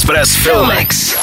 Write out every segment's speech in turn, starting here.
Express Filmex.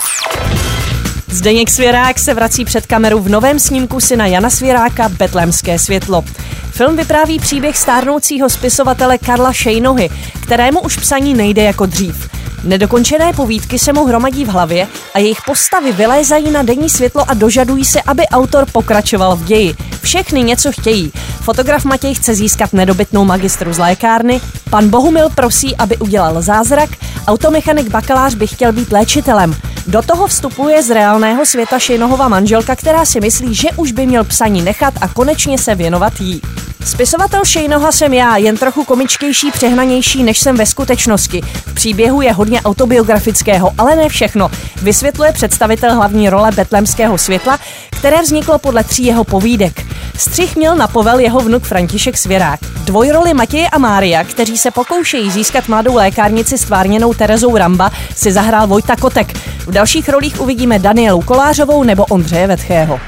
Zdeněk Svěrák se vrací před kameru v novém snímku syna Jana Svěráka Betlémské světlo. Film vypráví příběh stárnoucího spisovatele Karla Šejnohy, kterému už psaní nejde jako dřív. Nedokončené povídky se mu hromadí v hlavě a jejich postavy vylézají na denní světlo a dožadují se, aby autor pokračoval v ději. Všechny něco chtějí. Fotograf Matěj chce získat nedobytnou magistru z lékárny, pan Bohumil prosí, aby udělal zázrak, automechanik bakalář by chtěl být léčitelem. Do toho vstupuje z reálného světa Šejnohova manželka, která si myslí, že už by měl psaní nechat a konečně se věnovat jí. Spisovatel Šejnoha jsem já, jen trochu komičtější, přehnanější, než jsem ve skutečnosti. V příběhu je hodně autobiografického, ale ne všechno. Vysvětluje představitel hlavní role Betlemského světla, které vzniklo podle tří jeho povídek. Střih měl na povel jeho vnuk František Svěrák. Dvojroli Matěje a Mária, kteří se pokoušejí získat mladou lékárnici stvárněnou Terezou Ramba, si zahrál Vojta Kotek. V dalších rolích uvidíme Danielu Kolářovou nebo Ondřeje Vetchého.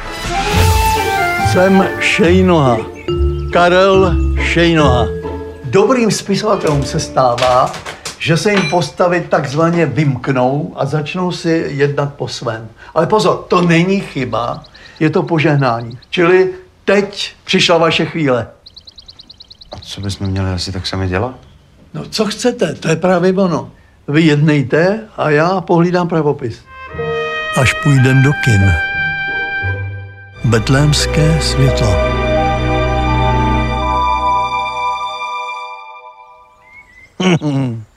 Jsem Šejnoha. Karel Šejnoha. Dobrým spisovatelům se stává, že se jim postavy takzvaně vymknou a začnou si jednat po svém. Ale pozor, to není chyba, je to požehnání. Čili teď přišla vaše chvíle. A co bychom měli asi tak sami dělat? No co chcete, to je právě ono. Vy jednejte a já pohlídám pravopis. Až půjdem do kin. Betlémské světlo.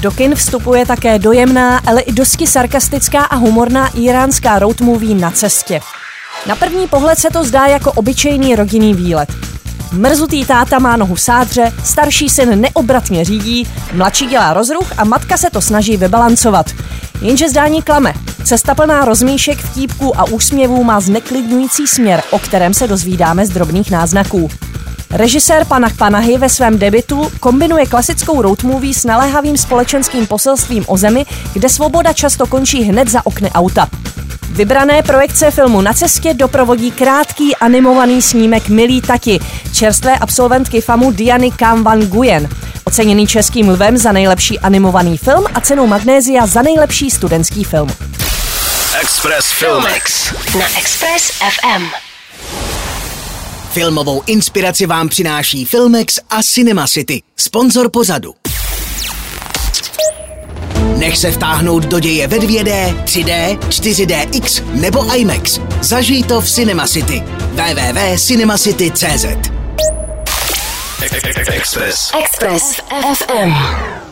Do kin vstupuje také dojemná, ale i dosti sarkastická a humorná iránská road movie Na cestě. Na první pohled se to zdá jako obyčejný rodinný výlet. Mrzutý táta má nohu sádře, starší syn neobratně řídí, mladší dělá rozruch a matka se to snaží vybalancovat. Jenže zdání klame. Cesta plná rozmíšek, vtípků a úsměvů má zneklidňující směr, o kterém se dozvídáme z drobných náznaků. Režisér Panach Panahy ve svém debitu kombinuje klasickou road movie s naléhavým společenským poselstvím o zemi, kde svoboda často končí hned za okny auta. Vybrané projekce filmu Na cestě doprovodí krátký animovaný snímek Milí tati, čerstvé absolventky FAMu Diany Kam Van Guyen, oceněný českým lvem za nejlepší animovaný film a cenou Magnézia za nejlepší studentský film. Express Filmex. Na Express FM. Filmovou inspiraci vám přináší Filmex a Cinema City, sponzor pozadu. Nech se vtáhnout do děje ve 2D, 3D, 4DX nebo IMAX. Zažij to v Cinema City. www.cinemacity.cz Express. Express FM.